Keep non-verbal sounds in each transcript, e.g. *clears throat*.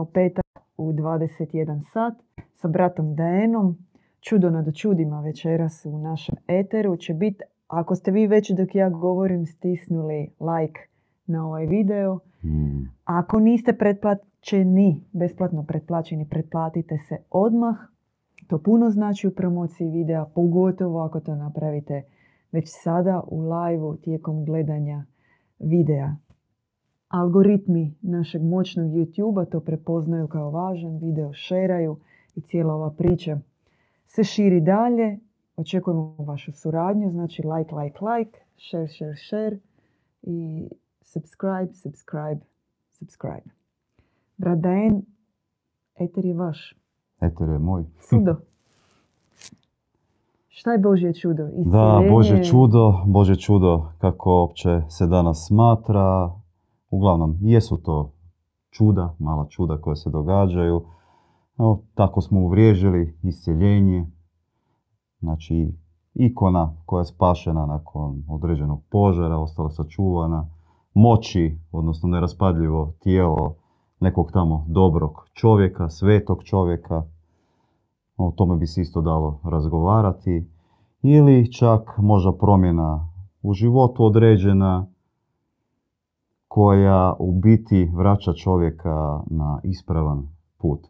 u petak u 21 sat sa bratom Denom. Čudo nad čudima večeras u našem eteru će biti, ako ste vi već dok ja govorim stisnuli like na ovaj video, Mm. ako niste pretplaćeni, besplatno pretplaćeni, pretplatite se odmah. To puno znači u promociji videa, pogotovo ako to napravite već sada u live tijekom gledanja videa. Algoritmi našeg moćnog YouTube-a to prepoznaju kao važan, video šeraju i cijela ova priča se širi dalje. Očekujemo vašu suradnju, znači like, like, like, share, share, share i subscribe, subscribe, subscribe. Brat Dajen, eter je vaš. Eter je moj. *laughs* Čudo. Šta je Božje čudo? Da, Isceljenje? Bože čudo, Bože čudo, kako opće se danas smatra. Uglavnom, jesu to čuda, mala čuda koja se događaju. Evo, tako smo uvriježili isceljenje. Znači, ikona koja je spašena nakon određenog požara, ostala sačuvana. Moći, odnosno neraspadljivo tijelo nekog tamo dobrog čovjeka, svetog čovjeka. O tome bi se isto dalo razgovarati. Ili čak možda promjena u životu određena koja u biti vraća čovjeka na ispravan put.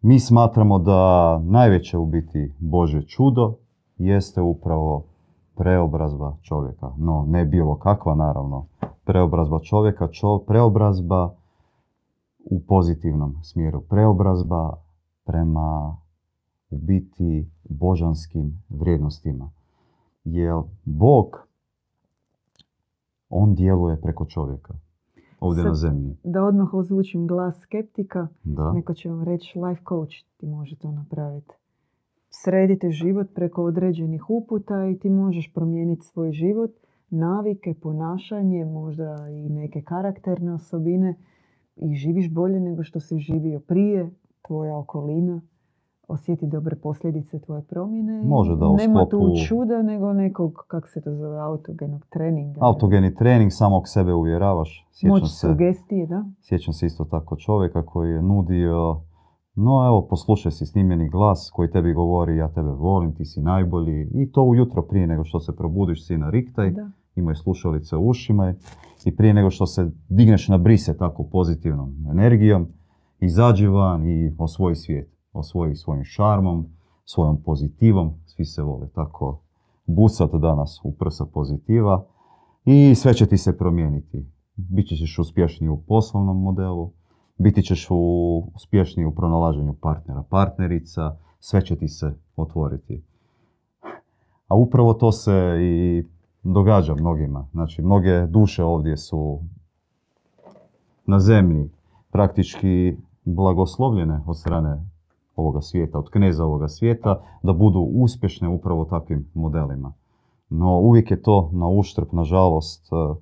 Mi smatramo da najveće u biti Božje čudo jeste upravo preobrazba čovjeka. No, ne bilo kakva naravno. Preobrazba čovjeka, čo, preobrazba u pozitivnom smjeru. Preobrazba prema u biti božanskim vrijednostima. Jer Bog, On djeluje preko čovjeka. Ovdje Sad- na zemlji. Da odmah ozvučim glas skeptika, Da. neko će vam reći life coach ti može to napraviti. Sredite život preko određenih uputa i ti možeš promijeniti svoj život, navike, ponašanje, možda i neke karakterne osobine i živiš bolje nego što si živio prije, tvoja okolina osjeti dobre posljedice tvoje promjene. Može da Nema tu čuda nego nekog, kako se to zove, autogenog treninga. Autogeni trening, samog sebe uvjeravaš. Sjećam Moć se, sugestije, da? sjećam se isto tako čovjeka koji je nudio no evo, poslušaj si snimljeni glas koji tebi govori ja tebe volim, ti si najbolji i to ujutro prije nego što se probudiš si na riktaj, Da. slušalice u ušima i prije nego što se digneš na brise tako pozitivnom energijom, izađi van i osvoji svijet. Osvoji svojim šarmom, svojom pozitivom, svi se vole tako busat danas u prsa pozitiva i sve će ti se promijeniti. Biti ćeš uspješniji u poslovnom modelu, biti ćeš u, uspješniji u pronalaženju partnera, partnerica, sve će ti se otvoriti. A upravo to se i događa mnogima. Znači, mnoge duše ovdje su na zemlji praktički blagoslovljene od strane ovoga svijeta, od kneza ovoga svijeta, da budu uspješne upravo takvim modelima. No uvijek je to na uštrb, nažalost, eh,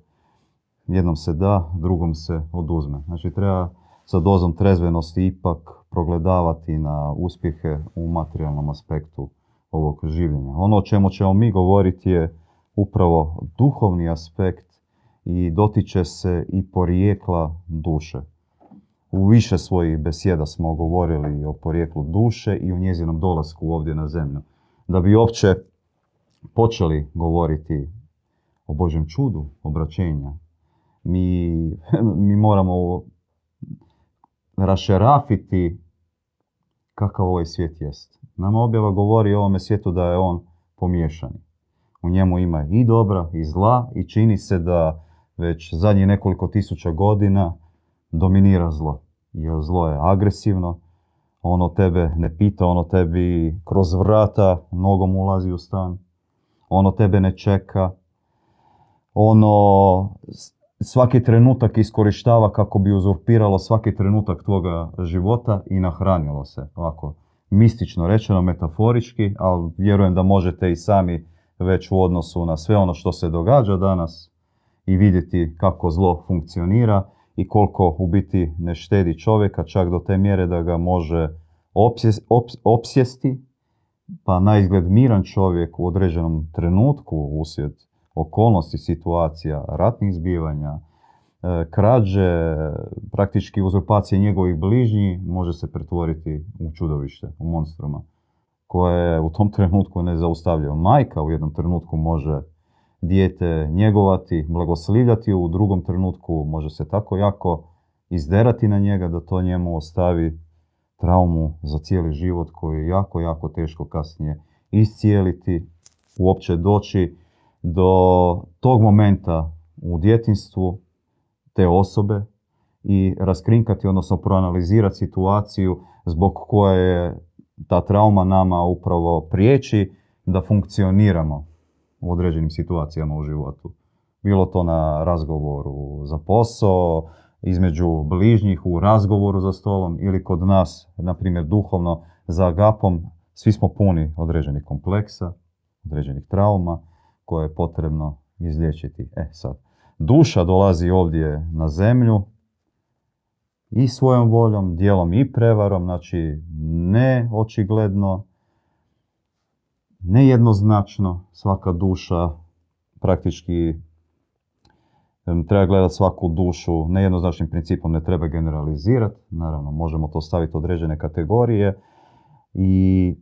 jednom se da, drugom se oduzme. Znači treba sa dozom trezvenosti ipak progledavati na uspjehe u materijalnom aspektu ovog življenja. Ono o čemu ćemo mi govoriti je upravo duhovni aspekt i dotiče se i porijekla duše. U više svojih besjeda smo govorili o porijeklu duše i o njezinom dolasku ovdje na zemlju. Da bi uopće počeli govoriti o Božjem čudu obraćenja, mi, *laughs* mi moramo rašerafiti kakav ovaj svijet jest. Nama objava govori o ovome svijetu da je on pomiješani. U njemu ima i dobra i zla i čini se da već zadnjih nekoliko tisuća godina dominira zlo. Jer zlo je agresivno, ono tebe ne pita, ono tebi kroz vrata nogom ulazi u stan, ono tebe ne čeka, ono svaki trenutak iskorištava kako bi uzurpiralo svaki trenutak tvoga života i nahranilo se. Ovako, mistično rečeno, metaforički, ali vjerujem da možete i sami već u odnosu na sve ono što se događa danas i vidjeti kako zlo funkcionira i koliko u biti ne štedi čovjeka čak do te mjere da ga može opsjes- ops- opsjesti, pa na izgled miran čovjek u određenom trenutku uslijed okolnosti, situacija, ratnih zbivanja, krađe, praktički uzurpacije njegovih bližnji može se pretvoriti u čudovište, u monstruma koje u tom trenutku ne zaustavljaju. Majka u jednom trenutku može dijete njegovati, blagoslivljati, u drugom trenutku može se tako jako izderati na njega da to njemu ostavi traumu za cijeli život koji je jako, jako teško kasnije iscijeliti, uopće doći do tog momenta u djetinstvu te osobe i raskrinkati, odnosno proanalizirati situaciju zbog koje je ta trauma nama upravo priječi da funkcioniramo u određenim situacijama u životu. Bilo to na razgovoru za posao, između bližnjih u razgovoru za stolom ili kod nas, na primjer duhovno, za agapom, svi smo puni određenih kompleksa, određenih trauma koje je potrebno izliječiti. E sad, duša dolazi ovdje na zemlju i svojom voljom, dijelom i prevarom, znači ne očigledno, nejednoznačno, svaka duša praktički treba gledati svaku dušu nejednoznačnim principom, ne treba generalizirati, naravno možemo to staviti određene kategorije i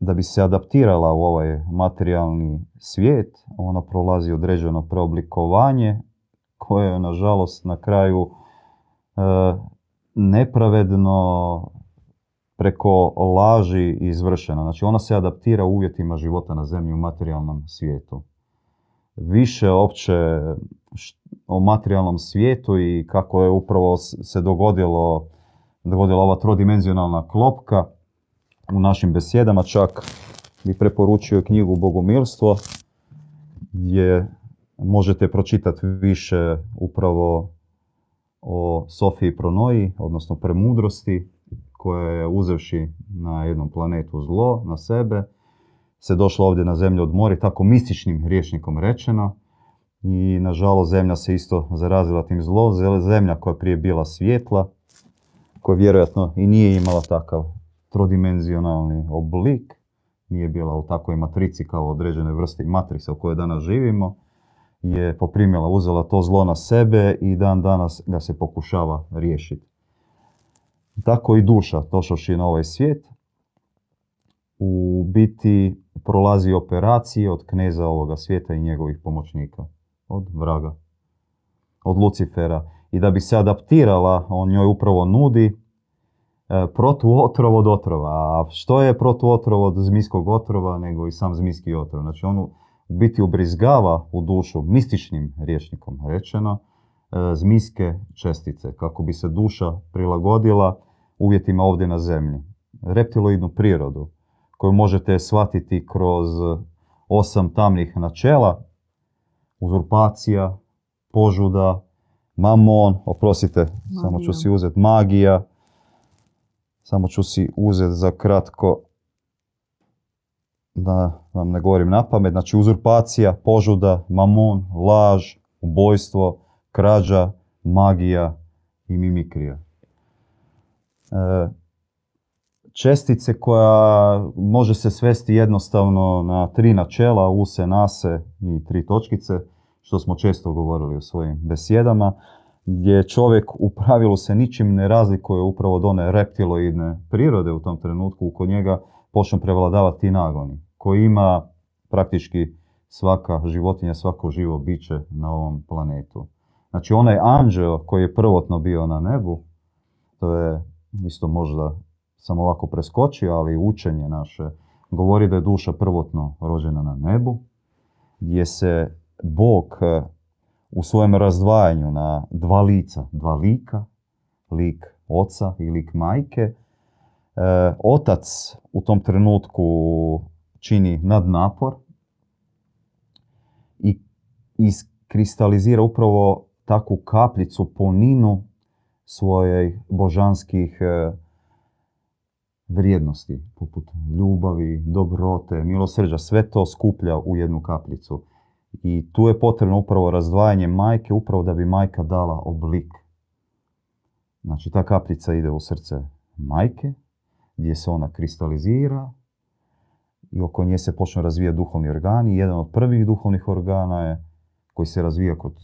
da bi se adaptirala u ovaj materijalni svijet, ona prolazi određeno preoblikovanje koje je nažalost na kraju e, nepravedno preko laži izvršena. Znači ona se adaptira uvjetima života na zemlji u materijalnom svijetu. Više opće o materijalnom svijetu i kako je upravo se dogodilo, dogodila ova trodimenzionalna klopka u našim besjedama. Čak bi preporučio knjigu Bogomilstvo gdje možete pročitati više upravo o Sofiji Pronoji, odnosno premudrosti koja je uzevši na jednom planetu zlo na sebe, se došla ovdje na zemlju odmori, tako mističnim rječnikom rečeno. I nažalost zemlja se isto zarazila tim zlo. Zemlja koja je prije bila svjetla, koja vjerojatno i nije imala takav trodimenzionalni oblik, nije bila u takvoj matrici kao određenoj vrsti matrice u kojoj danas živimo, je poprimjela, uzela to zlo na sebe i dan danas ga se pokušava riješiti. Tako i duša, došavši na ovaj svijet, u biti prolazi operacije od kneza ovoga svijeta i njegovih pomoćnika, od vraga, od Lucifera. I da bi se adaptirala, on njoj upravo nudi e, protuotrov od otrova. A što je protuotrov od zmijskog otrova, nego i sam zmijski otrov? Znači on u biti ubrizgava u dušu mističnim rječnikom rečeno, e, zmijske čestice, kako bi se duša prilagodila uvjetima ovdje na zemlji. Reptiloidnu prirodu, koju možete shvatiti kroz osam tamnih načela, uzurpacija, požuda, mamon, oprostite, samo ću si uzeti magija, samo ću si uzeti za kratko da vam ne govorim na pamet, znači uzurpacija, požuda, mamon, laž, ubojstvo, krađa, magija i mimikrija. E, čestice koja može se svesti jednostavno na tri načela, use, nase i tri točkice, što smo često govorili u svojim besjedama, gdje čovjek u pravilu se ničim ne razlikuje upravo od one reptiloidne prirode u tom trenutku, kod njega počnu prevladavati ti nagoni, koji ima praktički svaka životinja, svako živo biće na ovom planetu. Znači onaj anđeo koji je prvotno bio na nebu, to je isto možda sam ovako preskočio, ali učenje naše govori da je duša prvotno rođena na nebu, gdje se Bog e, u svojem razdvajanju na dva lica, dva lika, lik oca i lik majke, e, otac u tom trenutku čini nadnapor i iskristalizira upravo takvu kapljicu, poninu svojih božanskih e, vrijednosti, poput ljubavi, dobrote, milosrđa, sve to skuplja u jednu kapljicu. I tu je potrebno upravo razdvajanje majke, upravo da bi majka dala oblik. Znači, ta kapljica ide u srce majke, gdje se ona kristalizira i oko nje se počne razvijati duhovni organi. Jedan od prvih duhovnih organa je koji se razvija kod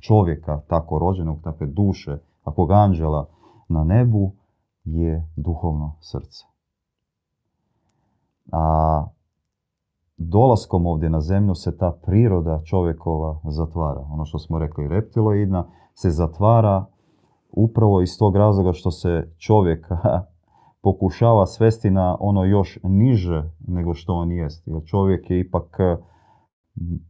čovjeka tako rođenog, takve duše, takvog anđela na nebu je duhovno srce. A dolaskom ovdje na zemlju se ta priroda čovjekova zatvara. Ono što smo rekli, reptiloidna se zatvara upravo iz tog razloga što se čovjek *laughs* pokušava svesti na ono još niže nego što on jest. Jer čovjek je ipak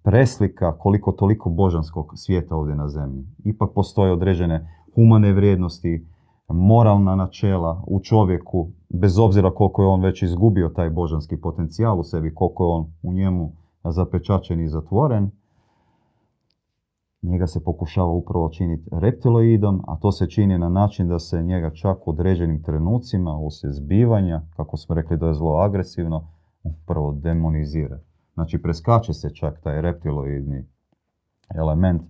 preslika koliko toliko božanskog svijeta ovdje na zemlji. Ipak postoje određene humane vrijednosti, moralna načela u čovjeku, bez obzira koliko je on već izgubio taj božanski potencijal u sebi, koliko je on u njemu zapečačen i zatvoren, njega se pokušava upravo činiti reptiloidom, a to se čini na način da se njega čak u određenim trenucima, uslijed zbivanja, kako smo rekli da je zlo agresivno, upravo demonizira. Znači preskače se čak taj reptiloidni element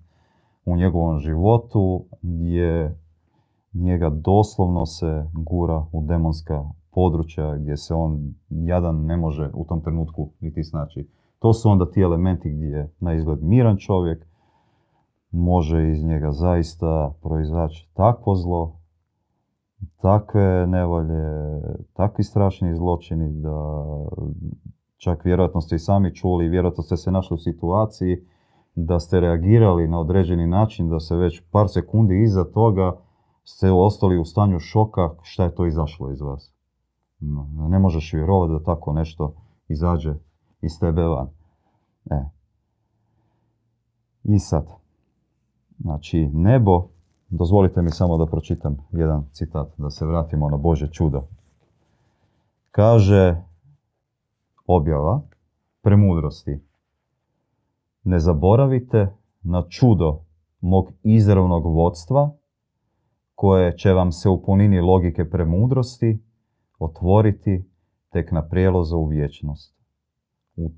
u njegovom životu gdje njega doslovno se gura u demonska područja gdje se on jadan ne može u tom trenutku niti snaći. To su onda ti elementi gdje je na izgled miran čovjek, može iz njega zaista proizaći takvo zlo, takve nevolje, takvi strašni zločini da čak vjerojatno ste i sami čuli, vjerojatno ste se našli u situaciji da ste reagirali na određeni način, da se već par sekundi iza toga ste ostali u stanju šoka šta je to izašlo iz vas. Ne možeš vjerovati da tako nešto izađe iz tebe van. E. I sad, znači nebo, dozvolite mi samo da pročitam jedan citat, da se vratimo na Bože čudo. Kaže objava premudrosti. Ne zaboravite na čudo mog izravnog vodstva, koje će vam se u punini logike premudrosti otvoriti tek na prijelozu u vječnost, u,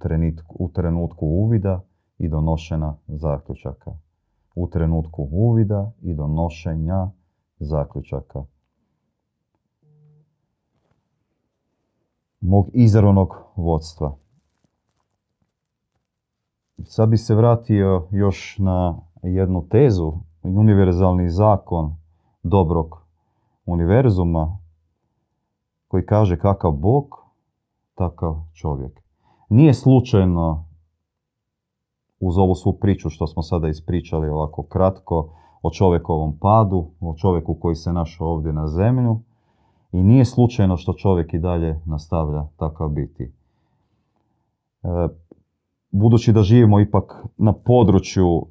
u trenutku uvida i donošena zaključaka. U trenutku uvida i donošenja zaključaka. Mog izravnog vodstva. Sad bi se vratio još na jednu tezu, univerzalni zakon dobrog univerzuma koji kaže kakav Bog, takav čovjek. Nije slučajno uz ovu svu priču što smo sada ispričali ovako kratko o čovjekovom padu, o čovjeku koji se našao ovdje na zemlju i nije slučajno što čovjek i dalje nastavlja takav biti. E, budući da živimo ipak na području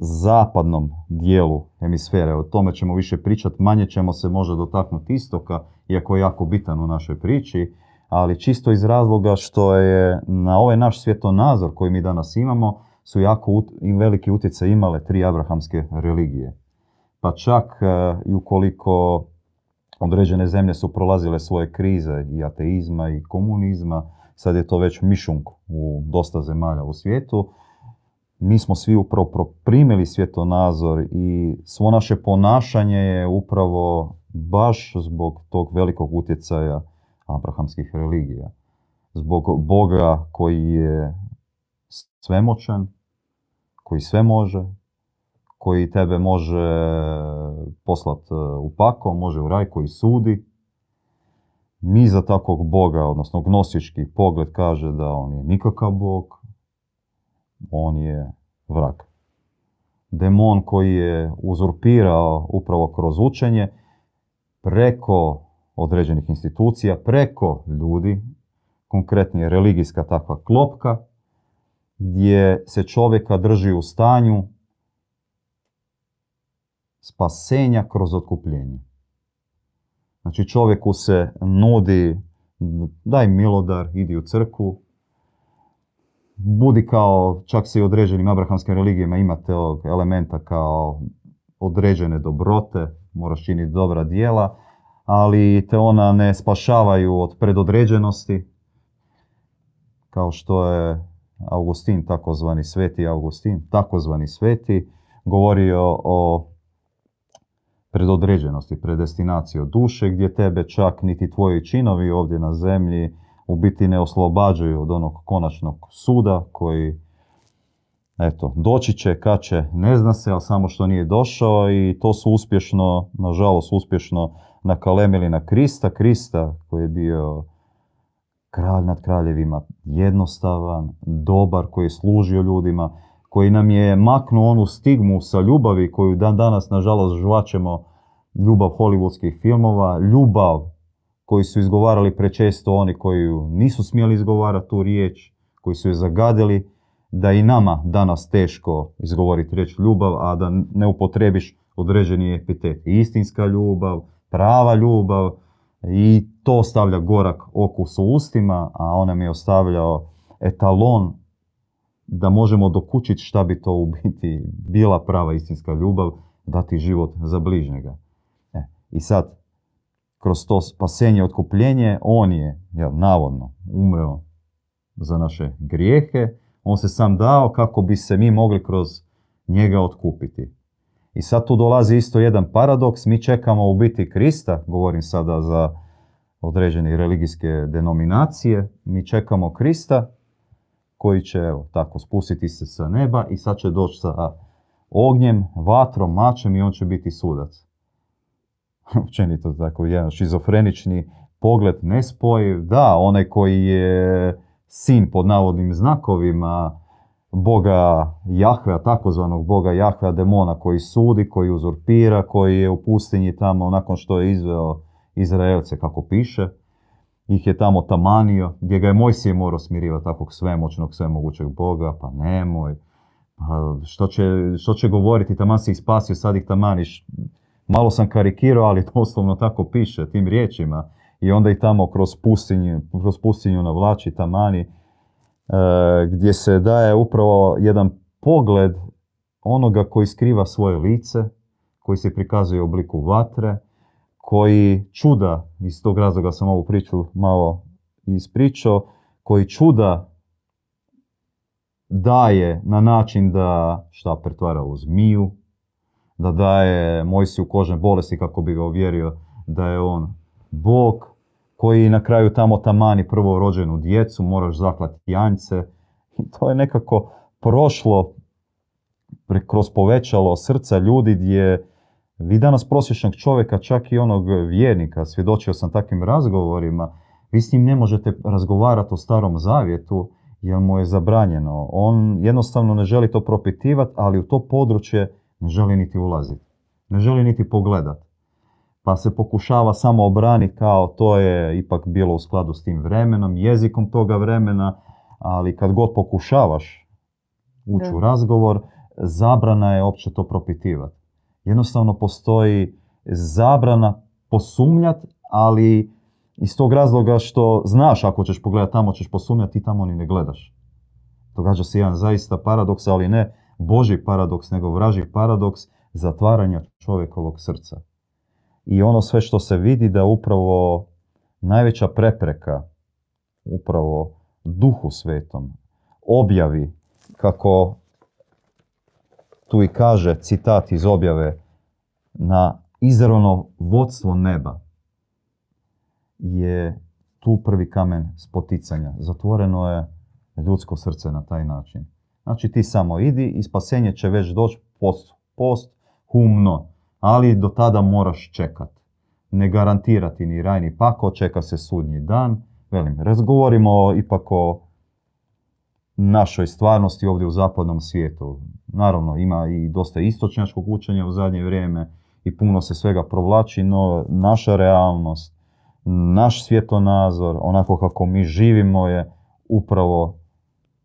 zapadnom dijelu hemisfere. O tome ćemo više pričati, manje ćemo se možda dotaknuti istoka, iako je jako bitan u našoj priči, ali čisto iz razloga što je na ovaj naš svjetonazor koji mi danas imamo, su jako i veliki utjecaj imale tri abrahamske religije. Pa čak e, i ukoliko određene zemlje su prolazile svoje krize i ateizma i komunizma, sad je to već mišunk u dosta zemalja u svijetu, mi smo svi upravo primili svjetonazor i svo naše ponašanje je upravo baš zbog tog velikog utjecaja abrahamskih religija. Zbog Boga koji je svemoćan, koji sve može, koji tebe može poslati e, u pako, može u raj, koji sudi. Mi za takvog Boga, odnosno gnostički pogled kaže da on je nikakav Bog, on je vrag. Demon koji je uzurpirao upravo kroz učenje preko određenih institucija, preko ljudi, konkretnije religijska takva klopka, gdje se čovjeka drži u stanju spasenja kroz otkupljenje. Znači čovjeku se nudi daj milodar, idi u crku, budi kao, čak se i određenim abrahamskim religijama imate ovog elementa kao određene dobrote, moraš činiti dobra dijela, ali te ona ne spašavaju od predodređenosti, kao što je Augustin, takozvani sveti Augustin, takozvani sveti, govorio o predodređenosti, predestinaciji od duše, gdje tebe čak niti tvoji činovi ovdje na zemlji u biti ne oslobađaju od onog konačnog suda koji eto, doći će, kad će, ne zna se, ali samo što nije došao i to su uspješno, nažalost uspješno nakalemili na Krista, Krista koji je bio kralj nad kraljevima, jednostavan, dobar, koji je služio ljudima, koji nam je maknuo onu stigmu sa ljubavi koju dan danas, nažalost, žvačemo ljubav hollywoodskih filmova, ljubav koju su izgovarali prečesto oni koji nisu smjeli izgovarati tu riječ, koji su je zagadili, da i nama danas teško izgovoriti riječ ljubav, a da ne upotrebiš određeni epitet. Istinska ljubav, prava ljubav i to stavlja gorak okus u ustima, a on nam je ostavljao etalon da možemo dokučiti šta bi to u biti bila prava istinska ljubav, dati život za bližnjega. E, I sad, kroz to spasenje, otkupljenje, on je, jel, navodno, umreo za naše grijehe, on se sam dao kako bi se mi mogli kroz njega otkupiti. I sad tu dolazi isto jedan paradoks, mi čekamo u biti Krista, govorim sada za određene religijske denominacije, mi čekamo Krista koji će evo, tako spustiti se sa neba i sad će doći sa ognjem, vatrom, mačem i on će biti sudac. *laughs* Učenito tako jedan šizofrenični pogled nespojiv. Da, onaj koji je sin pod navodnim znakovima Boga Jahvea, takozvanog Boga Jahvea, demona koji sudi, koji uzurpira, koji je u pustinji tamo nakon što je izveo Izraelce, kako piše, ih je tamo tamanio, gdje ga je Mojsije morao smirivati takvog svemoćnog, svemogućeg Boga, pa nemoj, pa što će, što će govoriti, taman si ih spasio, sad ih tamaniš. Malo sam karikirao, ali *laughs* doslovno tako piše, tim riječima. I onda ih tamo kroz pustinju, kroz pustinju navlači, tamani, E, gdje se daje upravo jedan pogled onoga koji skriva svoje lice, koji se prikazuje u obliku vatre, koji čuda, iz tog razloga sam ovu priču malo ispričao, koji čuda daje na način da šta pretvara u zmiju, da daje Mojsiju kožne bolesti kako bi ga uvjerio da je on Bog, koji na kraju tamo tamani prvo rođenu djecu, moraš zaklati janjce. I to je nekako prošlo kroz povećalo srca ljudi gdje vi danas prosječnog čovjeka, čak i onog vjernika, svjedočio sam takvim razgovorima, vi s njim ne možete razgovarati o starom zavjetu jer mu je zabranjeno. On jednostavno ne želi to propitivati, ali u to područje ne želi niti ulaziti. Ne želi niti pogledati pa se pokušava samo obraniti kao to je ipak bilo u skladu s tim vremenom, jezikom toga vremena, ali kad god pokušavaš ući u razgovor, zabrana je opće to propitivati. Jednostavno postoji zabrana posumnjati, ali iz tog razloga što znaš ako ćeš pogledati tamo ćeš posumnjati i tamo ni ne gledaš. Događa se jedan zaista paradoks, ali ne Boži paradoks, nego vraži paradoks zatvaranja čovjekovog srca i ono sve što se vidi da upravo najveća prepreka upravo duhu svetom objavi kako tu i kaže citat iz objave na izravno vodstvo neba je tu prvi kamen spoticanja. Zatvoreno je ljudsko srce na taj način. Znači ti samo idi i spasenje će već doći post, post humno ali do tada moraš čekat. Ne garantirati ni raj ni pako, čeka se sudnji dan. Velim, razgovorimo ipak o našoj stvarnosti ovdje u zapadnom svijetu. Naravno, ima i dosta istočnjačkog učenja u zadnje vrijeme i puno se svega provlači, no naša realnost, naš svjetonazor, onako kako mi živimo je upravo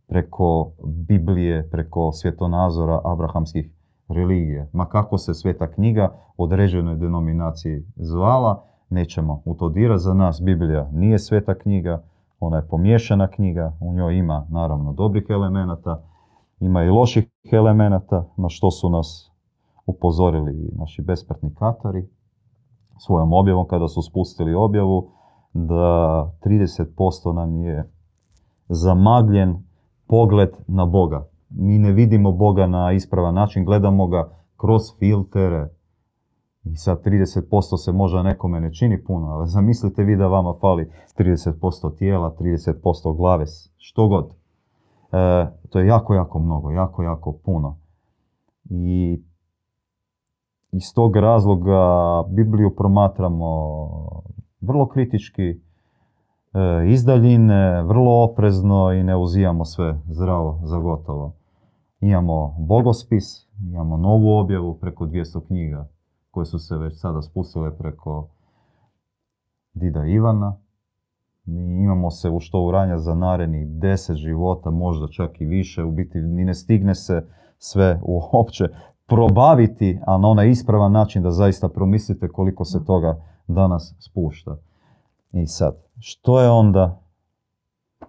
preko Biblije, preko svjetonazora abrahamskih religije. Ma kako se sveta knjiga određenoj denominaciji zvala, nećemo u to dirati. Za nas Biblija nije sveta knjiga, ona je pomiješana knjiga, u njoj ima naravno dobrih elemenata, ima i loših elemenata, na što su nas upozorili naši besprtni katari svojom objavom kada su spustili objavu da 30% nam je zamagljen pogled na Boga mi ne vidimo Boga na ispravan način, gledamo ga kroz filtere. I sad 30% se možda nekome ne čini puno, ali zamislite vi da vama fali 30% tijela, 30% glave, što god. E, to je jako, jako mnogo, jako, jako puno. I iz tog razloga Bibliju promatramo vrlo kritički, e, iz daljine, vrlo oprezno i ne uzimamo sve zdravo za gotovo. Imamo bogospis, imamo novu objavu preko 200 knjiga koje su se već sada spustile preko Dida Ivana. I imamo se u što uranja za narednih deset života, možda čak i više, u biti ni ne stigne se sve uopće probaviti, a na onaj ispravan način da zaista promislite koliko se toga danas spušta. I sad, što je onda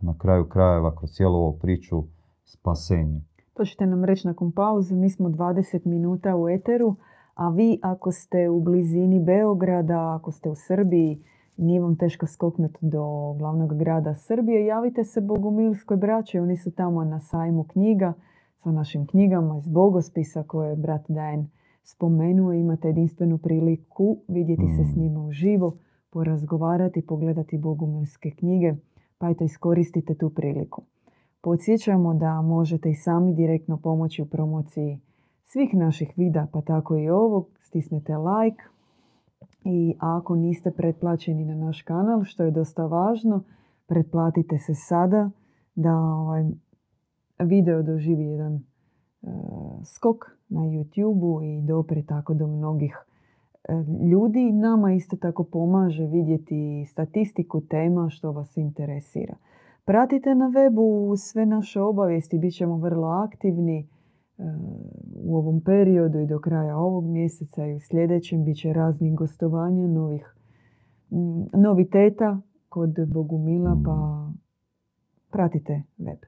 na kraju krajeva kroz cijelu ovu priču spasenje? To ćete nam reći nakon pauze. Mi smo 20 minuta u Eteru, a vi ako ste u blizini Beograda, ako ste u Srbiji, nije vam teško skoknuti do glavnog grada Srbije, javite se Bogumilskoj braći. Oni su tamo na sajmu knjiga sa našim knjigama iz Bogospisa koje je brat Dajen spomenuo. Imate jedinstvenu priliku vidjeti se s mm. njima uživo, porazgovarati, pogledati Bogumilske knjige, pa eto iskoristite tu priliku. Podsjećamo da možete i sami direktno pomoći u promociji svih naših videa, pa tako i ovog. Stisnete like i ako niste pretplaćeni na naš kanal, što je dosta važno, pretplatite se sada da ovaj video doživi jedan uh, skok na YouTube-u i dopre tako do mnogih uh, ljudi. Nama isto tako pomaže vidjeti statistiku tema što vas interesira. Pratite na webu sve naše obavijesti, bit ćemo vrlo aktivni u ovom periodu i do kraja ovog mjeseca i u sljedećem bit će raznih gostovanja, novih noviteta kod Bogumila, pa pratite web.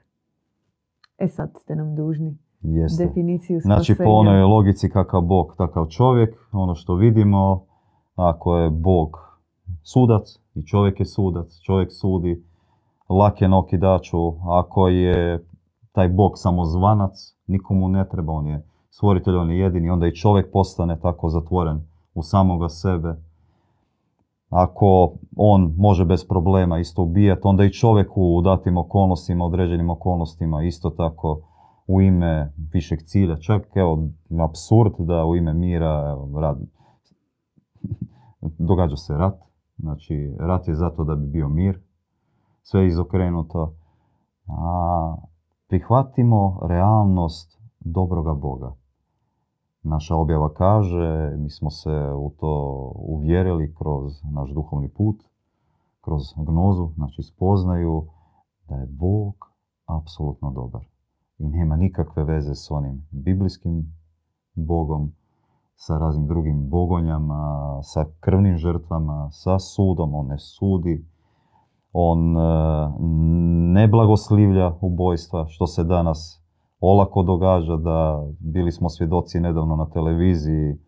E sad ste nam dužni Jeste. definiciju spasenja. Znači po onoj logici kakav Bog, takav čovjek, ono što vidimo, ako je Bog sudac i čovjek je sudac, čovjek sudi, lak je noki daču, ako je taj Bog samozvanac, nikomu ne treba, on je stvoritelj, on je jedini, onda i čovjek postane tako zatvoren u samoga sebe. Ako on može bez problema isto ubijati, onda i čovjek u datim okolnostima, određenim okolnostima, isto tako u ime višeg cilja. Čak, evo, absurd da u ime mira evo, rad, *laughs* događa se rat. Znači, rat je zato da bi bio mir. Sve je izokrenuto. A prihvatimo realnost dobroga Boga. Naša objava kaže, mi smo se u to uvjerili kroz naš duhovni put, kroz gnozu, znači spoznaju da je Bog apsolutno dobar. I nema nikakve veze s onim biblijskim Bogom, sa raznim drugim bogonjama, sa krvnim žrtvama, sa sudom, on ne sudi, on e, ne blagoslivlja ubojstva, što se danas olako događa, da bili smo svjedoci nedavno na televiziji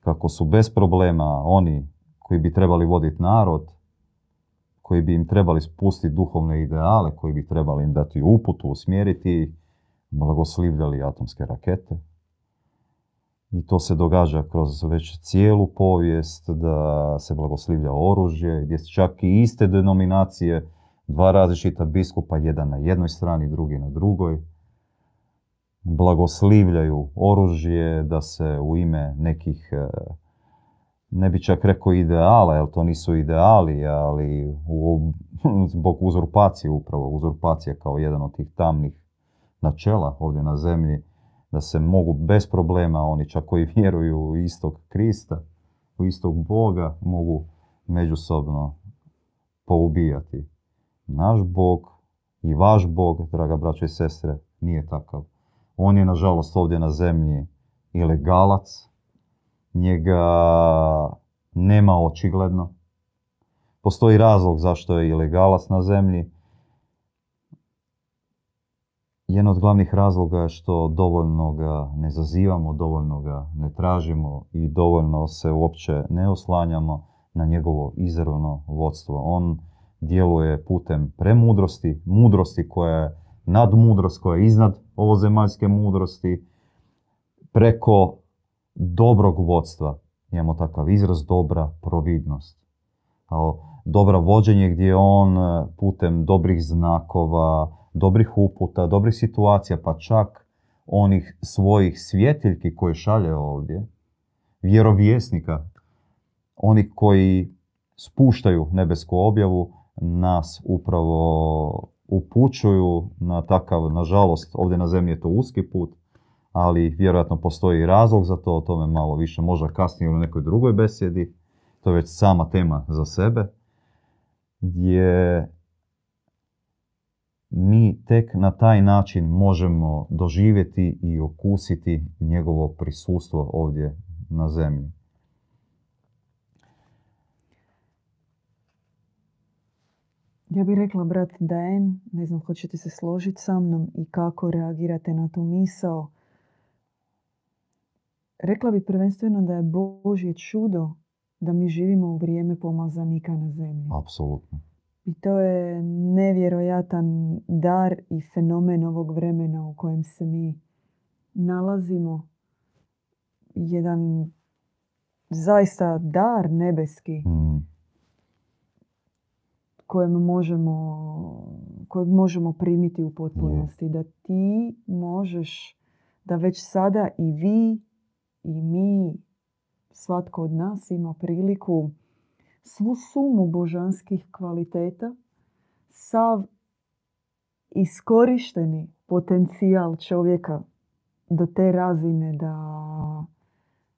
kako su bez problema oni koji bi trebali voditi narod, koji bi im trebali spustiti duhovne ideale, koji bi trebali im dati uputu, usmjeriti, blagoslivljali atomske rakete. I to se događa kroz već cijelu povijest, da se blagoslivlja oružje, gdje se čak i iste denominacije, dva različita biskupa, jedan na jednoj strani, drugi na drugoj, blagoslivljaju oružje, da se u ime nekih, e, ne bi čak rekao ideala, jer to nisu ideali, ali *laughs* zbog uzurpacije upravo, uzurpacija kao jedan od tih tamnih načela ovdje na zemlji, da se mogu bez problema, oni čak koji vjeruju u istog Krista, u istog Boga, mogu međusobno poubijati. Naš Bog i vaš Bog, draga braćo i sestre, nije takav. On je, nažalost, ovdje na zemlji ilegalac. Njega nema očigledno. Postoji razlog zašto je ilegalac na zemlji. Jedan od glavnih razloga je što dovoljno ga ne zazivamo, dovoljno ga ne tražimo i dovoljno se uopće ne oslanjamo na njegovo izravno vodstvo. On djeluje putem premudrosti, mudrosti koja je nadmudrost, koja je iznad ovozemaljske mudrosti, preko dobrog vodstva. Imamo takav izraz dobra providnost. Dobra vođenje gdje on putem dobrih znakova, dobrih uputa, dobrih situacija, pa čak onih svojih svjetiljki koje šalje ovdje, vjerovjesnika, oni koji spuštaju nebesku objavu, nas upravo upućuju na takav, nažalost, ovdje na zemlji je to uski put, ali vjerojatno postoji razlog za to, o tome malo više možda kasnije u nekoj drugoj besjedi, to je već sama tema za sebe, gdje mi tek na taj način možemo doživjeti i okusiti njegovo prisustvo ovdje na zemlji. Ja bih rekla, brat Dan, ne znam hoćete se složiti sa mnom i kako reagirate na tu misao. Rekla bi prvenstveno da je Božje čudo da mi živimo u vrijeme pomazanika na zemlji. Apsolutno. I to je nevjerojatan dar i fenomen ovog vremena u kojem se mi nalazimo. Jedan zaista dar nebeski Mm, kojem možemo, kojeg možemo primiti u potpunosti. Da ti možeš, da već sada i vi i mi, svatko od nas ima priliku svu sumu božanskih kvaliteta, sav iskorišteni potencijal čovjeka do te razine da,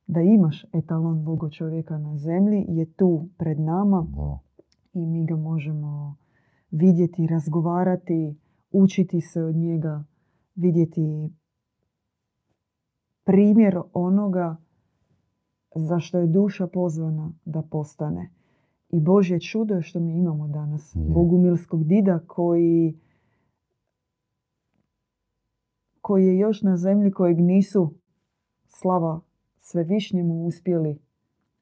da imaš etalon Boga čovjeka na zemlji je tu pred nama i mi ga možemo vidjeti, razgovarati, učiti se od njega, vidjeti primjer onoga za što je duša pozvana da postane. I Božje čudo što mi imamo danas. Je. Bogumilskog dida koji koji je još na zemlji kojeg nisu slava svevišnjemu uspjeli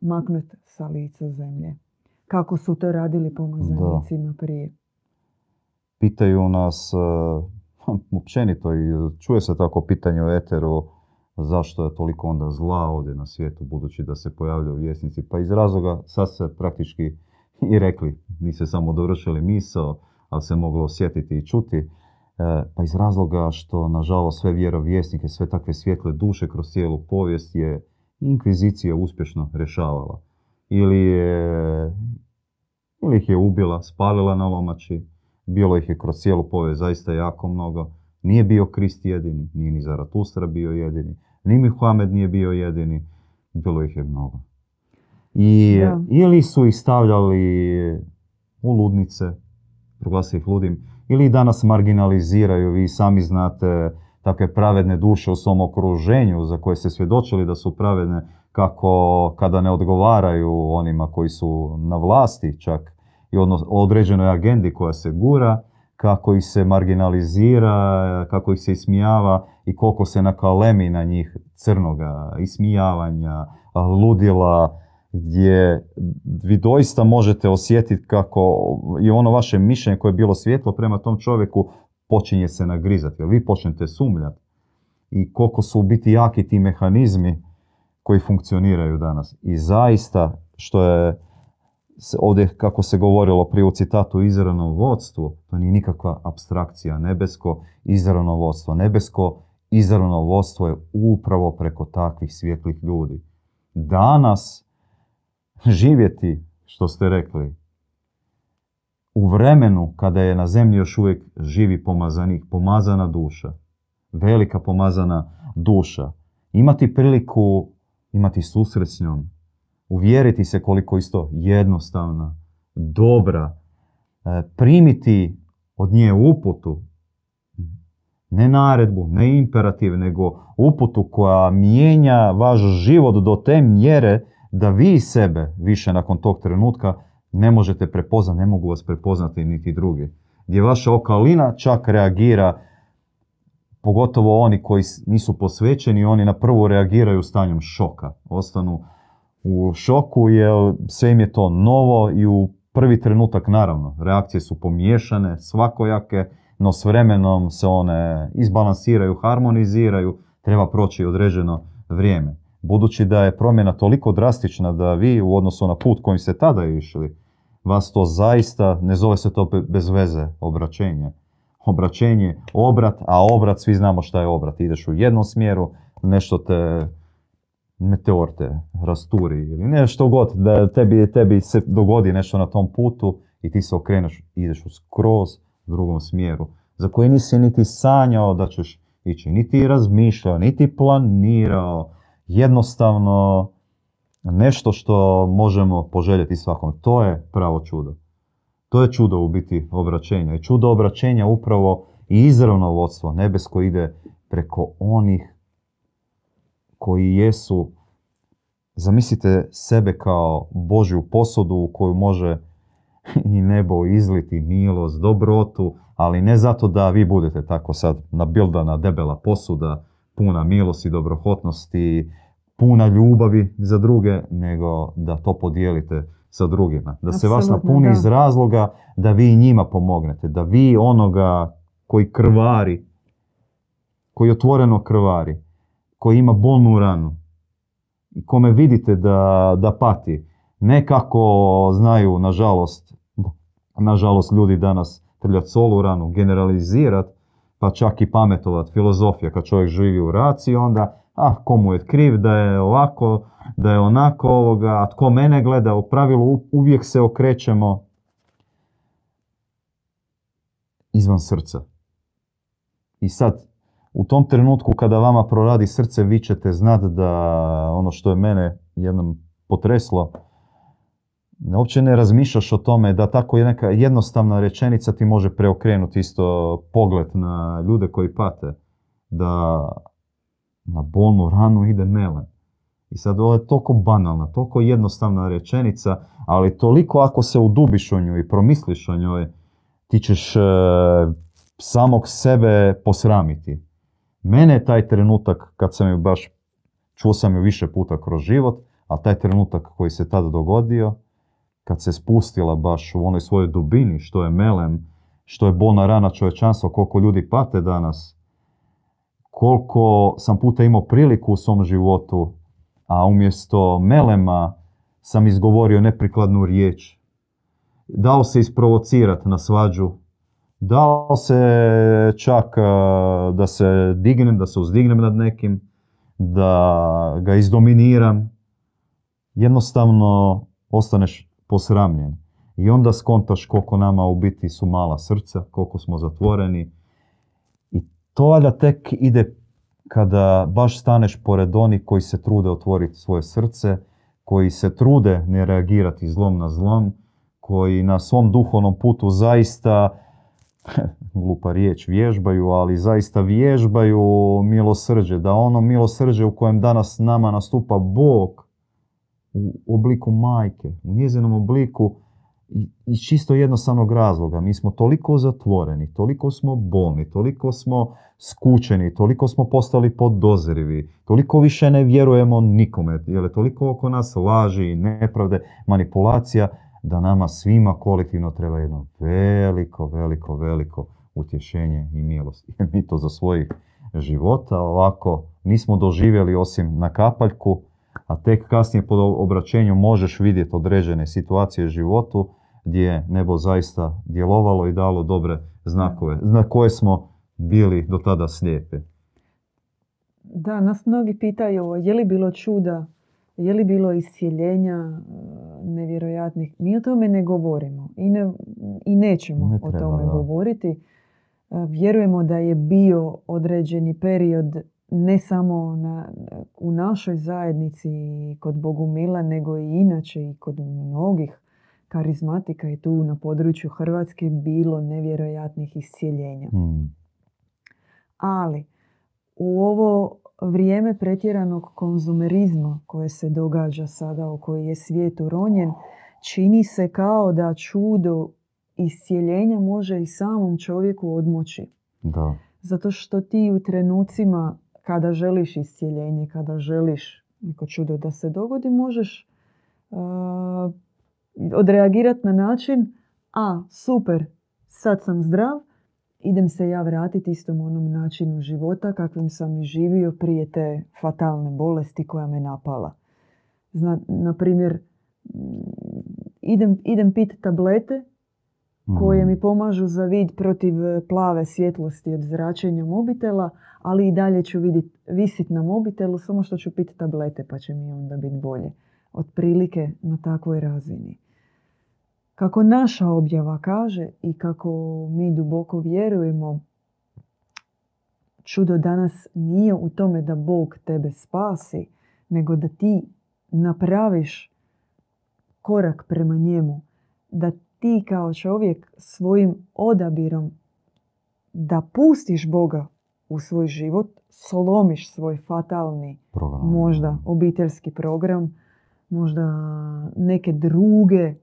maknuti sa lica zemlje. Kako su to radili pomazanicima prije. Pitaju nas, e, općenito i čuje se tako pitanje u eteru, zašto je toliko onda zla ovdje na svijetu, budući da se pojavljaju vjesnici. Pa iz razloga, sad se praktički i rekli, niste samo dovršili misao, ali se moglo osjetiti i čuti, e, pa iz razloga što, nažalost, sve vjerovjesnike, sve takve svjetle duše kroz cijelu povijest je inkvizicija uspješno rješavala. Ili, je, ili ih je ubila, spalila na lomači, bilo ih je kroz cijelu povijest zaista jako mnogo. Nije bio Krist jedini, nije ni Zaratustra bio jedini, ni Muhamed nije bio jedini, bilo ih je mnogo. I Da. ili su ih stavljali u ludnice, proglasili ih ludim, ili danas marginaliziraju, vi sami znate takve pravedne duše u svom okruženju za koje ste svjedočili da su pravedne kako kada ne odgovaraju onima koji su na vlasti čak i odnos, određenoj agendi koja se gura, kako ih se marginalizira, kako ih se ismijava i koliko se nakalemi na njih crnoga, ismijavanja, ludila, gdje vi doista možete osjetiti kako i ono vaše mišljenje koje je bilo svjetlo prema tom čovjeku počinje se nagrizati, vi počnete sumnjati i koliko su u biti jaki ti mehanizmi koji funkcioniraju danas. I zaista, što je ovdje, kako se govorilo prije u citatu, izravno vodstvo, to nije nikakva abstrakcija. Nebesko izravno vodstvo. Nebesko izravno vodstvo je upravo preko takvih svjetlih ljudi. Danas živjeti, što ste rekli, u vremenu kada je na zemlji još uvijek živi pomazanik, pomazana duša, velika pomazana duša, imati priliku imati susret s njom, uvjeriti se koliko isto jednostavna, dobra, e, primiti od nje uputu, ne naredbu, ne imperativ, nego uputu koja mijenja vaš život do te mjere da vi sebe više nakon tog trenutka ne možete prepoznati, ne mogu vas prepoznati niti drugi. Gdje vaša okolina čak reagira, pogotovo oni koji nisu posvećeni, oni na prvu reagiraju stanjem šoka. Ostanu u šoku jer sve im je to novo i u prvi trenutak naravno reakcije su pomiješane, svakojake, no s vremenom se one izbalansiraju, harmoniziraju, treba proći određeno vrijeme. Budući da je promjena toliko drastična da vi u odnosu na put kojim ste tada išli, vas to zaista, ne zove se to be- bez veze obraćenje, Obraćenje, obrat, a obrat, svi znamo šta je obrat. Ideš u jednom smjeru, nešto te meteor te rasturi ili nešto god, da tebi, tebi se dogodi nešto na tom putu i ti se okreneš, ideš u skroz drugom smjeru, za koji nisi niti sanjao da ćeš ići, niti razmišljao, niti planirao, jednostavno nešto što možemo poželjeti svakom. To je pravo čudo. To je čudo u biti obraćenja. I čudo obraćenja upravo i izravno vodstvo nebesko ide preko onih koji jesu, zamislite sebe kao Božju posudu u koju može i nebo izliti milost, dobrotu, ali ne zato da vi budete tako sad nabildana debela posuda, puna milosti, dobrohotnosti, puna ljubavi za druge, nego da to podijelite sa drugima. Da se vas napuni iz razloga da vi njima pomognete, da vi onoga koji krvari, koji otvoreno krvari, koji ima bolnu ranu, i kome vidite da, da pati, ne kako znaju, nažalost, nažalost ljudi danas trljati solu ranu, generalizirat, pa čak i pametovat, filozofija, kad čovjek živi u raciji, onda, ah, komu je kriv da je ovako, da je onako ovoga, a tko mene gleda, u pravilu uvijek se okrećemo izvan srca. I sad, u tom trenutku kada vama proradi srce, vi ćete znati da ono što je mene jednom potreslo, uopće ne razmišljaš o tome da tako neka jednostavna rečenica ti može preokrenuti isto pogled na ljude koji pate. Da na bolnu ranu ide melen. I sad ovo je toliko banalna, toliko jednostavna rečenica, ali toliko ako se udubiš o njoj i promisliš o njoj, ti ćeš e, samog sebe posramiti. Mene je taj trenutak, kad sam ju baš, čuo sam ju više puta kroz život, a taj trenutak koji se tada dogodio, kad se spustila baš u onoj svojoj dubini, što je melem, što je bolna rana čovječanstva, koliko ljudi pate danas, koliko sam puta imao priliku u svom životu, a umjesto melema sam izgovorio neprikladnu riječ. Dao se isprovocirati na svađu, dao se čak da se dignem, da se uzdignem nad nekim, da ga izdominiram. Jednostavno ostaneš posramljen. I onda skontaš koliko nama u biti su mala srca, koliko smo zatvoreni. I to valjda tek ide kada baš staneš pored onih koji se trude otvoriti svoje srce, koji se trude ne reagirati zlom na zlom, koji na svom duhovnom putu zaista, *laughs* glupa riječ, vježbaju, ali zaista vježbaju milosrđe, da ono milosrđe u kojem danas nama nastupa Bog, u obliku majke, u njezinom obliku iz čisto jednostavnog razloga. Mi smo toliko zatvoreni, toliko smo bolni, toliko smo skučeni, toliko smo postali podozrivi, toliko više ne vjerujemo nikome, jer je toliko oko nas laži, nepravde, manipulacija, da nama svima kolektivno treba jedno veliko, veliko, veliko utješenje i milost. *laughs* mi to za svojih života ovako nismo doživjeli osim na kapaljku, a tek kasnije po obraćenju možeš vidjeti određene situacije u životu gdje je nebo zaista djelovalo i dalo dobre znakove, na koje smo bili do tada slijepi. Da, nas mnogi pitaju je li bilo čuda, je li bilo iscijeljenja e, nevjerojatnih. Mi o tome ne govorimo i, ne, i nećemo o tome govoriti. E, vjerujemo da je bio određeni period ne samo na, u našoj zajednici kod Bogumila, nego i inače i kod mnogih karizmatika i tu na području Hrvatske bilo nevjerojatnih iscijeljenja. Hmm. Ali u ovo vrijeme pretjeranog konzumerizma koje se događa sada, u koji je svijet uronjen, čini se kao da čudo iscijeljenja može i samom čovjeku odmoći. Da. Zato što ti u trenucima kada želiš iscijeljenje, kada želiš neko čudo da se dogodi, možeš uh, odreagirati na način a, super, sad sam zdrav, idem se ja vratiti istom onom načinu života kakvim sam i živio prije te fatalne bolesti koja me napala. Zna, na primjer, idem, idem pit tablete koje Mhm. mi pomažu za vid protiv e, plave svjetlosti od zračenja mobitela, ali i dalje ću vidit, visit na mobitelu, samo što ću piti tablete pa će mi onda biti bolje. Otprilike na takvoj razini. Kako naša objava kaže i kako mi duboko vjerujemo, čudo danas nije u tome da Bog tebe spasi, nego da ti napraviš korak prema njemu. Da ti kao čovjek svojim odabirom da pustiš Boga u svoj život, slomiš svoj fatalni Program. možda obiteljski program, možda neke druge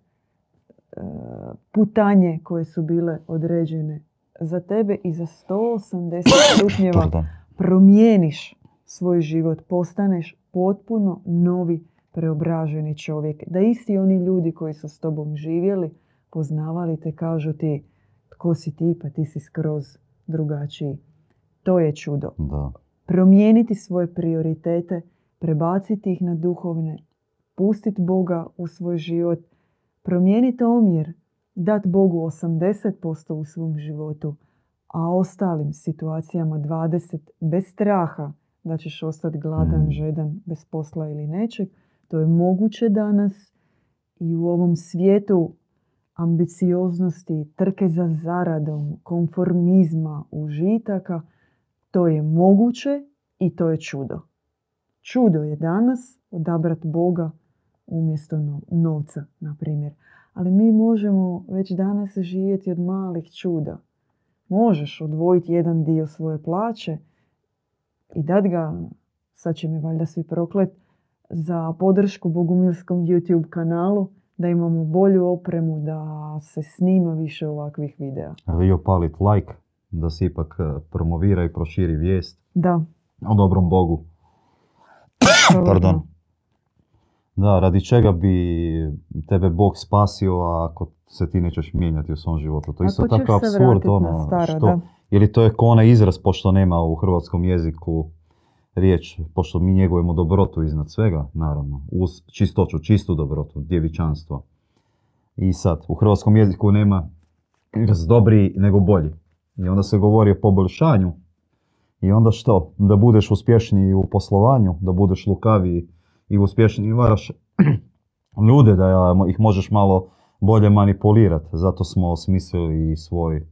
putanje koje su bile određene za tebe i za 180 stupnjeva promijeniš svoj život, postaneš potpuno novi preobraženi čovjek. Da isti oni ljudi koji su s tobom živjeli, poznavali te, kažu ti tko si ti, pa ti si skroz drugačiji. To je čudo Da. promijeniti svoje prioritete, prebaciti ih na duhovne, pustiti Boga u svoj život, promijeniti omjer, dati Bogu 80% u svom životu, a ostalim situacijama 20 bez straha da ćeš ostati gladan, Mm. žedan, bez posla ili nečeg. To je moguće danas i u ovom svijetu ambicioznosti, trke za zaradom, konformizma, užitaka, to je moguće i to je čudo. Čudo je danas odabrati Boga umjesto no- novca, na primjer. Ali mi možemo već danas živjeti od malih čuda. Možeš odvojiti jedan dio svoje plaće i dat ga, sad će me valjda svi proklet, za podršku Bogumilskom YouTube kanalu, da imamo bolju opremu, da se snima više ovakvih videa. Vi opalit like da se ipak e, promovira i proširi vijest Da, o dobrom Bogu. Pardon. Da, radi čega bi tebe Bog spasio ako se ti nećeš mijenjati u svom životu. To je isto Ako ćeš takav se apsurd, vratit na ono, staro, što, da. ili to je ko onaj izraz, pošto nema u hrvatskom jeziku riječ, pošto mi njegujemo dobrotu iznad svega, naravno, uz čistoću, čistu dobrotu, djevičanstvo. I sad, u hrvatskom jeziku nema izraz dobri nego bolji. I onda se govori o poboljšanju. I onda što? Da budeš uspješniji u poslovanju, da budeš lukaviji i uspješniji varaš *clears throat* ljude, da ih možeš malo bolje manipulirati. Zato smo osmislili i svoj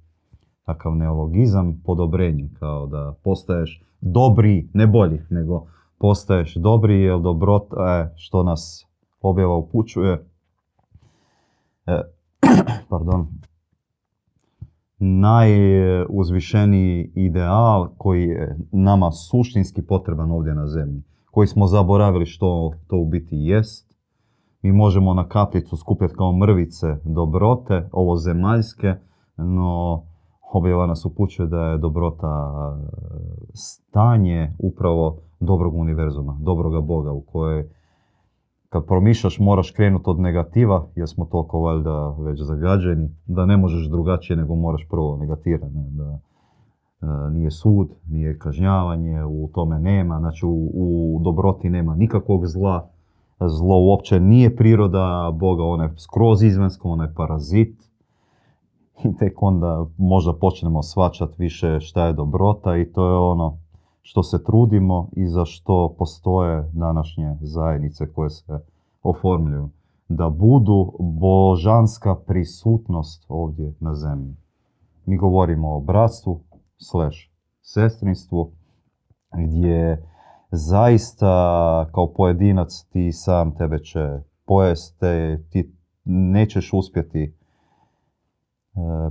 takav neologizam, podobrenje, kao da postaješ dobri, ne bolji, nego postaješ dobri jer dobrot, e, što nas objava upućuje, e, *clears throat* pardon, najuzvišeniji ideal koji je nama suštinski potreban ovdje na zemlji, koji smo zaboravili što to u biti jest. Mi možemo na kapljicu skupljati kao mrvice dobrote, ovo zemaljske, no objava nas upućuje da je dobrota e, stanje upravo dobrog univerzuma, dobroga Boga u kojoj kad promišljaš moraš krenuti od negativa, jer smo toliko valjda već zagađeni, da ne možeš drugačije nego moraš prvo negatirati. Da nije sud, nije kažnjavanje, u tome nema, znači u, u dobroti nema nikakvog zla. Zlo uopće nije priroda Boga, ono je skroz izvanjsko, ono je parazit. I tek onda možda počnemo svačati više šta je dobrota i to je ono što se trudimo i za što postoje današnje zajednice koje se oformljuju. Da budu božanska prisutnost ovdje na zemlji. Mi govorimo o bratstvu slash sestrinstvu gdje zaista kao pojedinac ti sam tebe će pojeste, ti nećeš uspjeti e,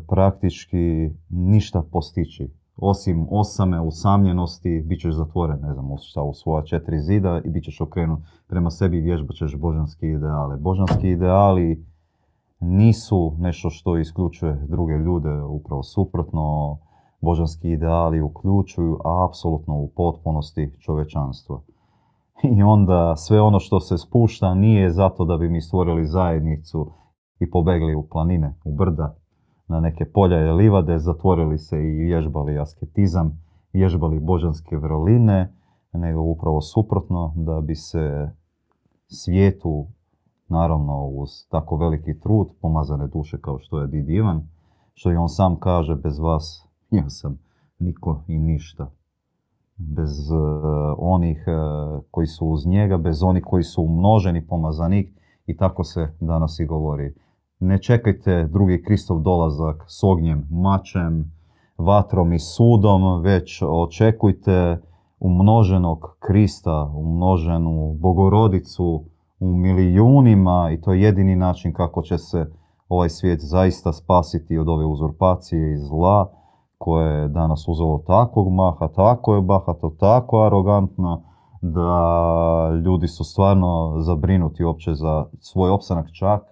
praktički ništa postići. Osim osame, usamljenosti, bit ćeš zatvoren, ne znam, šta, u svoja četiri zida i bit ćeš okrenut prema sebi i vježbat ćeš božanski ideale. Božanski ideali nisu nešto što isključuje druge ljude, upravo suprotno. Božanski ideali uključuju apsolutno u potpunosti čovečanstvo. I onda sve ono što se spušta nije zato da bi mi stvorili zajednicu i pobegli u planine, u brda, na neke polja i livade, zatvorili se i vježbali asketizam, vježbali božanske vrline, nego upravo suprotno da bi se svijetu, naravno uz tako veliki trud, pomazane duše kao što je Did Ivan, što i on sam kaže, bez vas ja sam niko i ništa. Bez uh, onih uh, koji su uz njega, bez onih koji su umnoženi pomazanik i tako se danas i govori. Ne čekajte drugi Kristov dolazak s ognjem, mačem, vatrom i sudom, već očekujte umnoženog Krista, umnoženu Bogorodicu u milijunima i to je jedini način kako će se ovaj svijet zaista spasiti od ove uzurpacije i zla koje je danas uzelo takvog maha, tako je bahato, tako arogantno da ljudi su stvarno zabrinuti uopće za svoj opstanak čak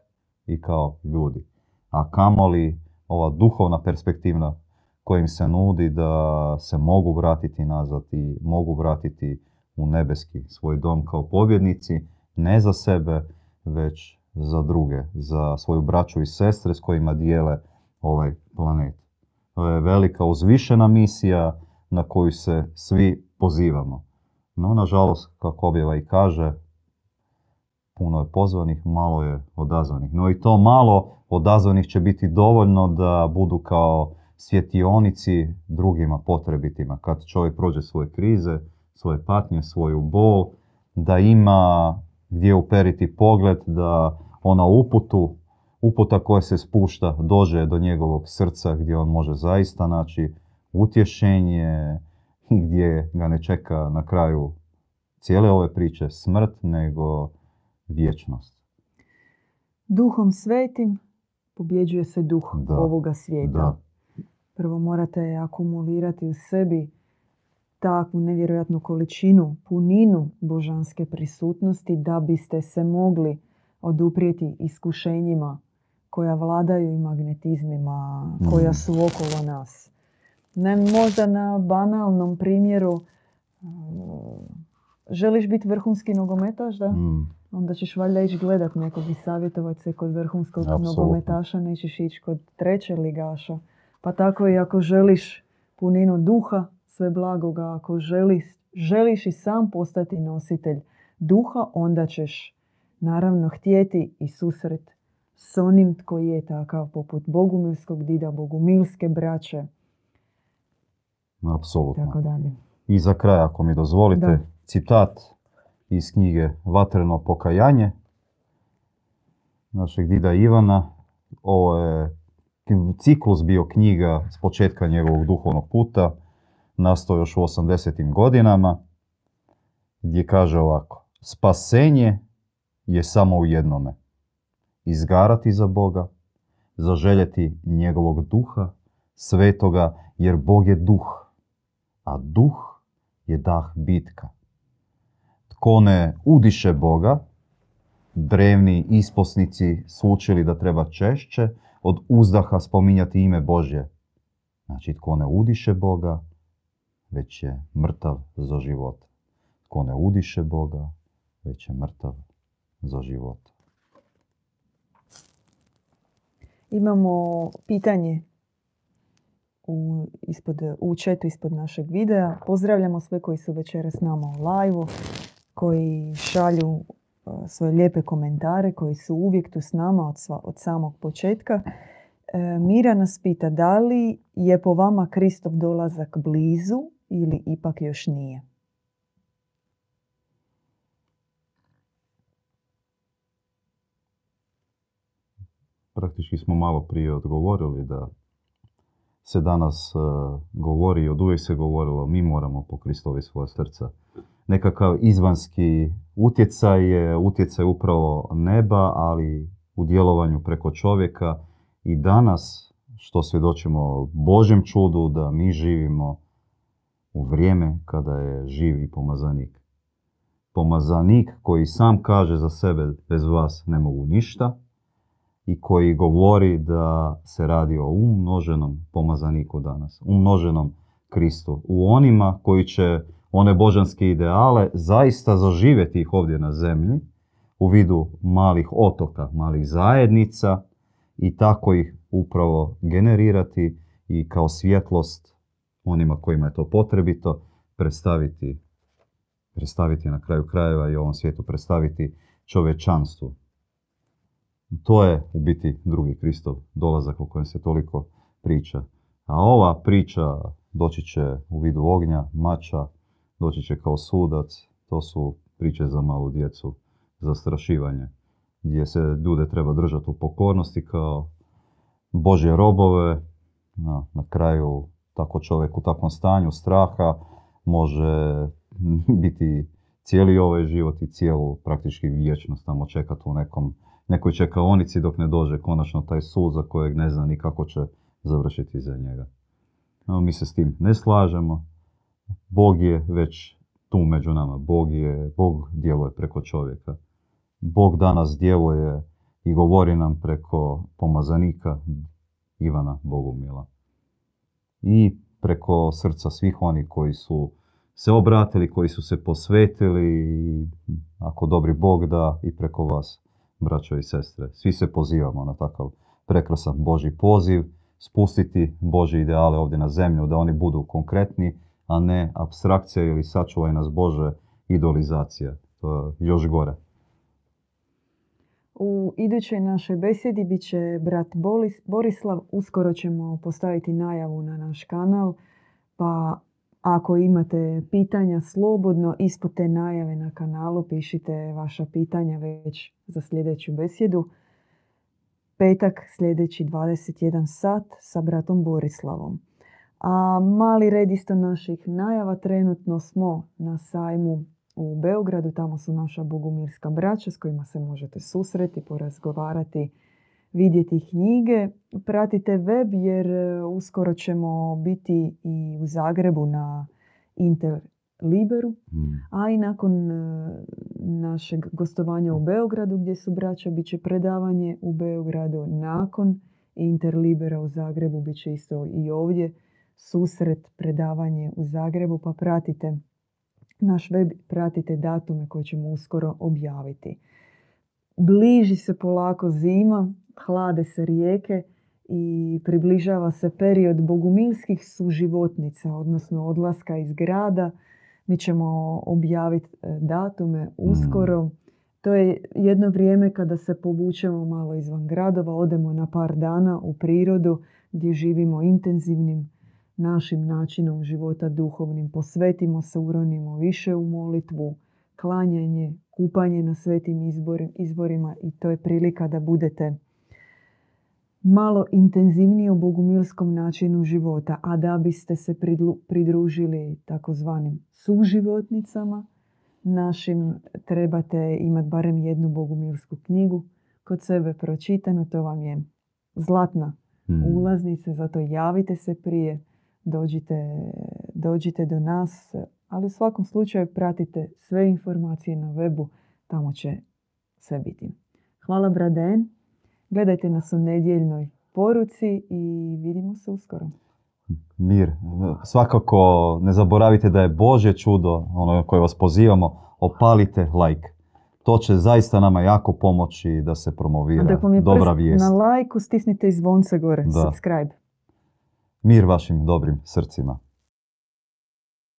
i kao ljudi. A kamoli ova duhovna perspektivna kojim se nudi da se mogu vratiti nazad i mogu vratiti u nebeski svoj dom kao pobjednici, ne za sebe, već za druge, za svoju braću i sestre s kojima dijele ovaj planet. To je velika uzvišena misija na koju se svi pozivamo. No, nažalost, kako objava i kaže, puno je pozvanih, malo je odazvanih. No i to malo odazvanih će biti dovoljno da budu kao svjetionici drugima potrebitima. Kad čovjek prođe svoje krize, svoje patnje, svoju bol, da ima gdje uperiti pogled, da ona uputu, uputa koja se spušta, dođe do njegovog srca gdje on može zaista naći utješenje i gdje ga ne čeka na kraju cijele ove priče smrt, nego vječnost. Duhom svetim pobjeđuje se duh Da, ovoga svijeta. Da, Prvo morate akumulirati u sebi takvu nevjerojatnu količinu, puninu božanske prisutnosti da biste se mogli oduprijeti iskušenjima koja vladaju i magnetizmima koja Mm. su okolo nas. Ne možda na banalnom primjeru uh, želiš biti vrhunski nogometaš, da? mm, Onda ćeš valjda ići gledat nekog i savjetovati se kod vrhunskog Apsolutno. nogometaša, nećeš ići kod treće ligaša. Pa tako i ako želiš puninu duha, sve blagoga, ako želiš, želiš i sam postati nositelj duha, onda ćeš naravno htjeti i susret s onim tko je takav, poput Bogumilskog dida, Bogumilske braće, apsolutno. tako dalje. I za kraj, ako mi dozvolite, Da. citat iz knjige Vatreno pokajanje našeg dida Ivana. Ovo je ciklus bio knjiga s početka njegovog duhovnog puta, nastao još u 80. godinama, gdje kaže ovako, spasenje je samo u jednome. Izgarati za Boga, zaželjeti njegovog duha, svetoga, jer Bog je duh, a duh je dah bitka. Tko ne udiše Boga, drevni isposnici su učili da treba češće od uzdaha spominjati ime Božje. Znači, tko ne udiše Boga, već je mrtav za život. Tko ne udiše Boga, već je mrtav za život. Imamo pitanje u, ispod, u chatu ispod našeg videa. Pozdravljamo sve koji su večeras s nama u live koji šalju uh, svoje lijepe komentare, koji su uvijek tu s nama od, sva- od samog početka. E, Mira nas pita da li je po vama Kristov dolazak blizu ili ipak još nije? Praktički smo malo prije odgovorili da se danas e, govori, od uvijek se govorilo, mi moramo po Kristovi svoja srca. Nekakav izvanski utjecaj je utjecaj upravo neba, ali u djelovanju preko čovjeka i danas što svjedočimo Božjem čudu da mi živimo u vrijeme kada je živi pomazanik. Pomazanik koji sam kaže za sebe bez vas ne mogu ništa i koji govori da se radi o umnoženom pomazaniku danas, umnoženom Kristu. U onima koji će one božanske ideale zaista zaživjeti ih ovdje na zemlji u vidu malih otoka, malih zajednica i tako ih upravo generirati i kao svjetlost onima kojima je to potrebito predstaviti, predstaviti na kraju krajeva i ovom svijetu predstaviti čovečanstvu. To je u biti drugi Kristov dolazak o kojem se toliko priča. A ova priča doći će u vidu ognja, mača, doći će kao sudac. To su priče za malu djecu, zastrašivanje, gdje se ljude treba držati u pokornosti kao Božje robove. Na, na kraju tako čovjek u takvom stanju straha može *laughs* biti cijeli ovaj život i cijelu praktički vječnost tamo čekati u nekom, nekoj čekaonici dok ne dođe konačno taj sud za kojeg ne zna ni kako će završiti za njega. No, mi se s tim ne slažemo. Bog je već tu među nama. Bog je, Bog djeluje preko čovjeka. Bog danas djeluje i govori nam preko pomazanika Ivana Bogumila. I preko srca svih onih koji su se obratili, koji su se posvetili i ako dobri Bog da i preko vas, braćo i sestre. Svi se pozivamo na takav prekrasan Boži poziv, spustiti Bože ideale ovdje na zemlju, da oni budu konkretni, a ne abstrakcija ili sačuvaj nas Bože idolizacija. To još gore. U idućoj našoj besedi bit će brat Borislav. Uskoro ćemo postaviti najavu na naš kanal, pa ako imate pitanja slobodno ispod te najave na kanalu pišite vaša pitanja već za sljedeću besjedu. Petak sljedeći 21 sat sa bratom Borislavom. A mali red isto naših najava trenutno smo na sajmu u Beogradu. Tamo su naša bogumirska braća s kojima se možete susreti, porazgovarati, vidjeti knjige. Pratite web jer e, uskoro ćemo biti i u Zagrebu na Interliberu. Mm. A i nakon e, našeg gostovanja u Beogradu gdje su braća, bit će predavanje u Beogradu. Nakon Interlibera u Zagrebu bit će isto i ovdje susret, predavanje u Zagrebu. Pa pratite naš web, pratite datume koje ćemo uskoro objaviti. Bliži se polako zima, hlade se rijeke i približava se period bogumilskih suživotnica, odnosno odlaska iz grada. Mi ćemo objaviti e, datume uskoro. To je jedno vrijeme kada se povučemo malo izvan gradova, odemo na par dana u prirodu gdje živimo intenzivnim našim načinom života duhovnim. Posvetimo se, uronimo više u molitvu, klanjanje, kupanje na svetim izborima i to je prilika da budete malo intenzivnije u bogumilskom načinu života, a da biste se pridružili takozvanim suživotnicama, našim trebate imati barem jednu bogumilsku knjigu kod sebe pročitano, to vam je zlatna mm. ulaznica, zato javite se prije, dođite, dođite do nas, ali u svakom slučaju pratite sve informacije na webu, tamo će sve biti. Hvala Braden. Gledajte nas u nedjeljnoj poruci i vidimo se uskoro. Mir. Svakako ne zaboravite da je Bože čudo, ono koje vas pozivamo, opalite like. To će zaista nama jako pomoći da se promovira da dobra vijest. Na lajku stisnite i zvonce gore, subscribe. Mir vašim dobrim srcima.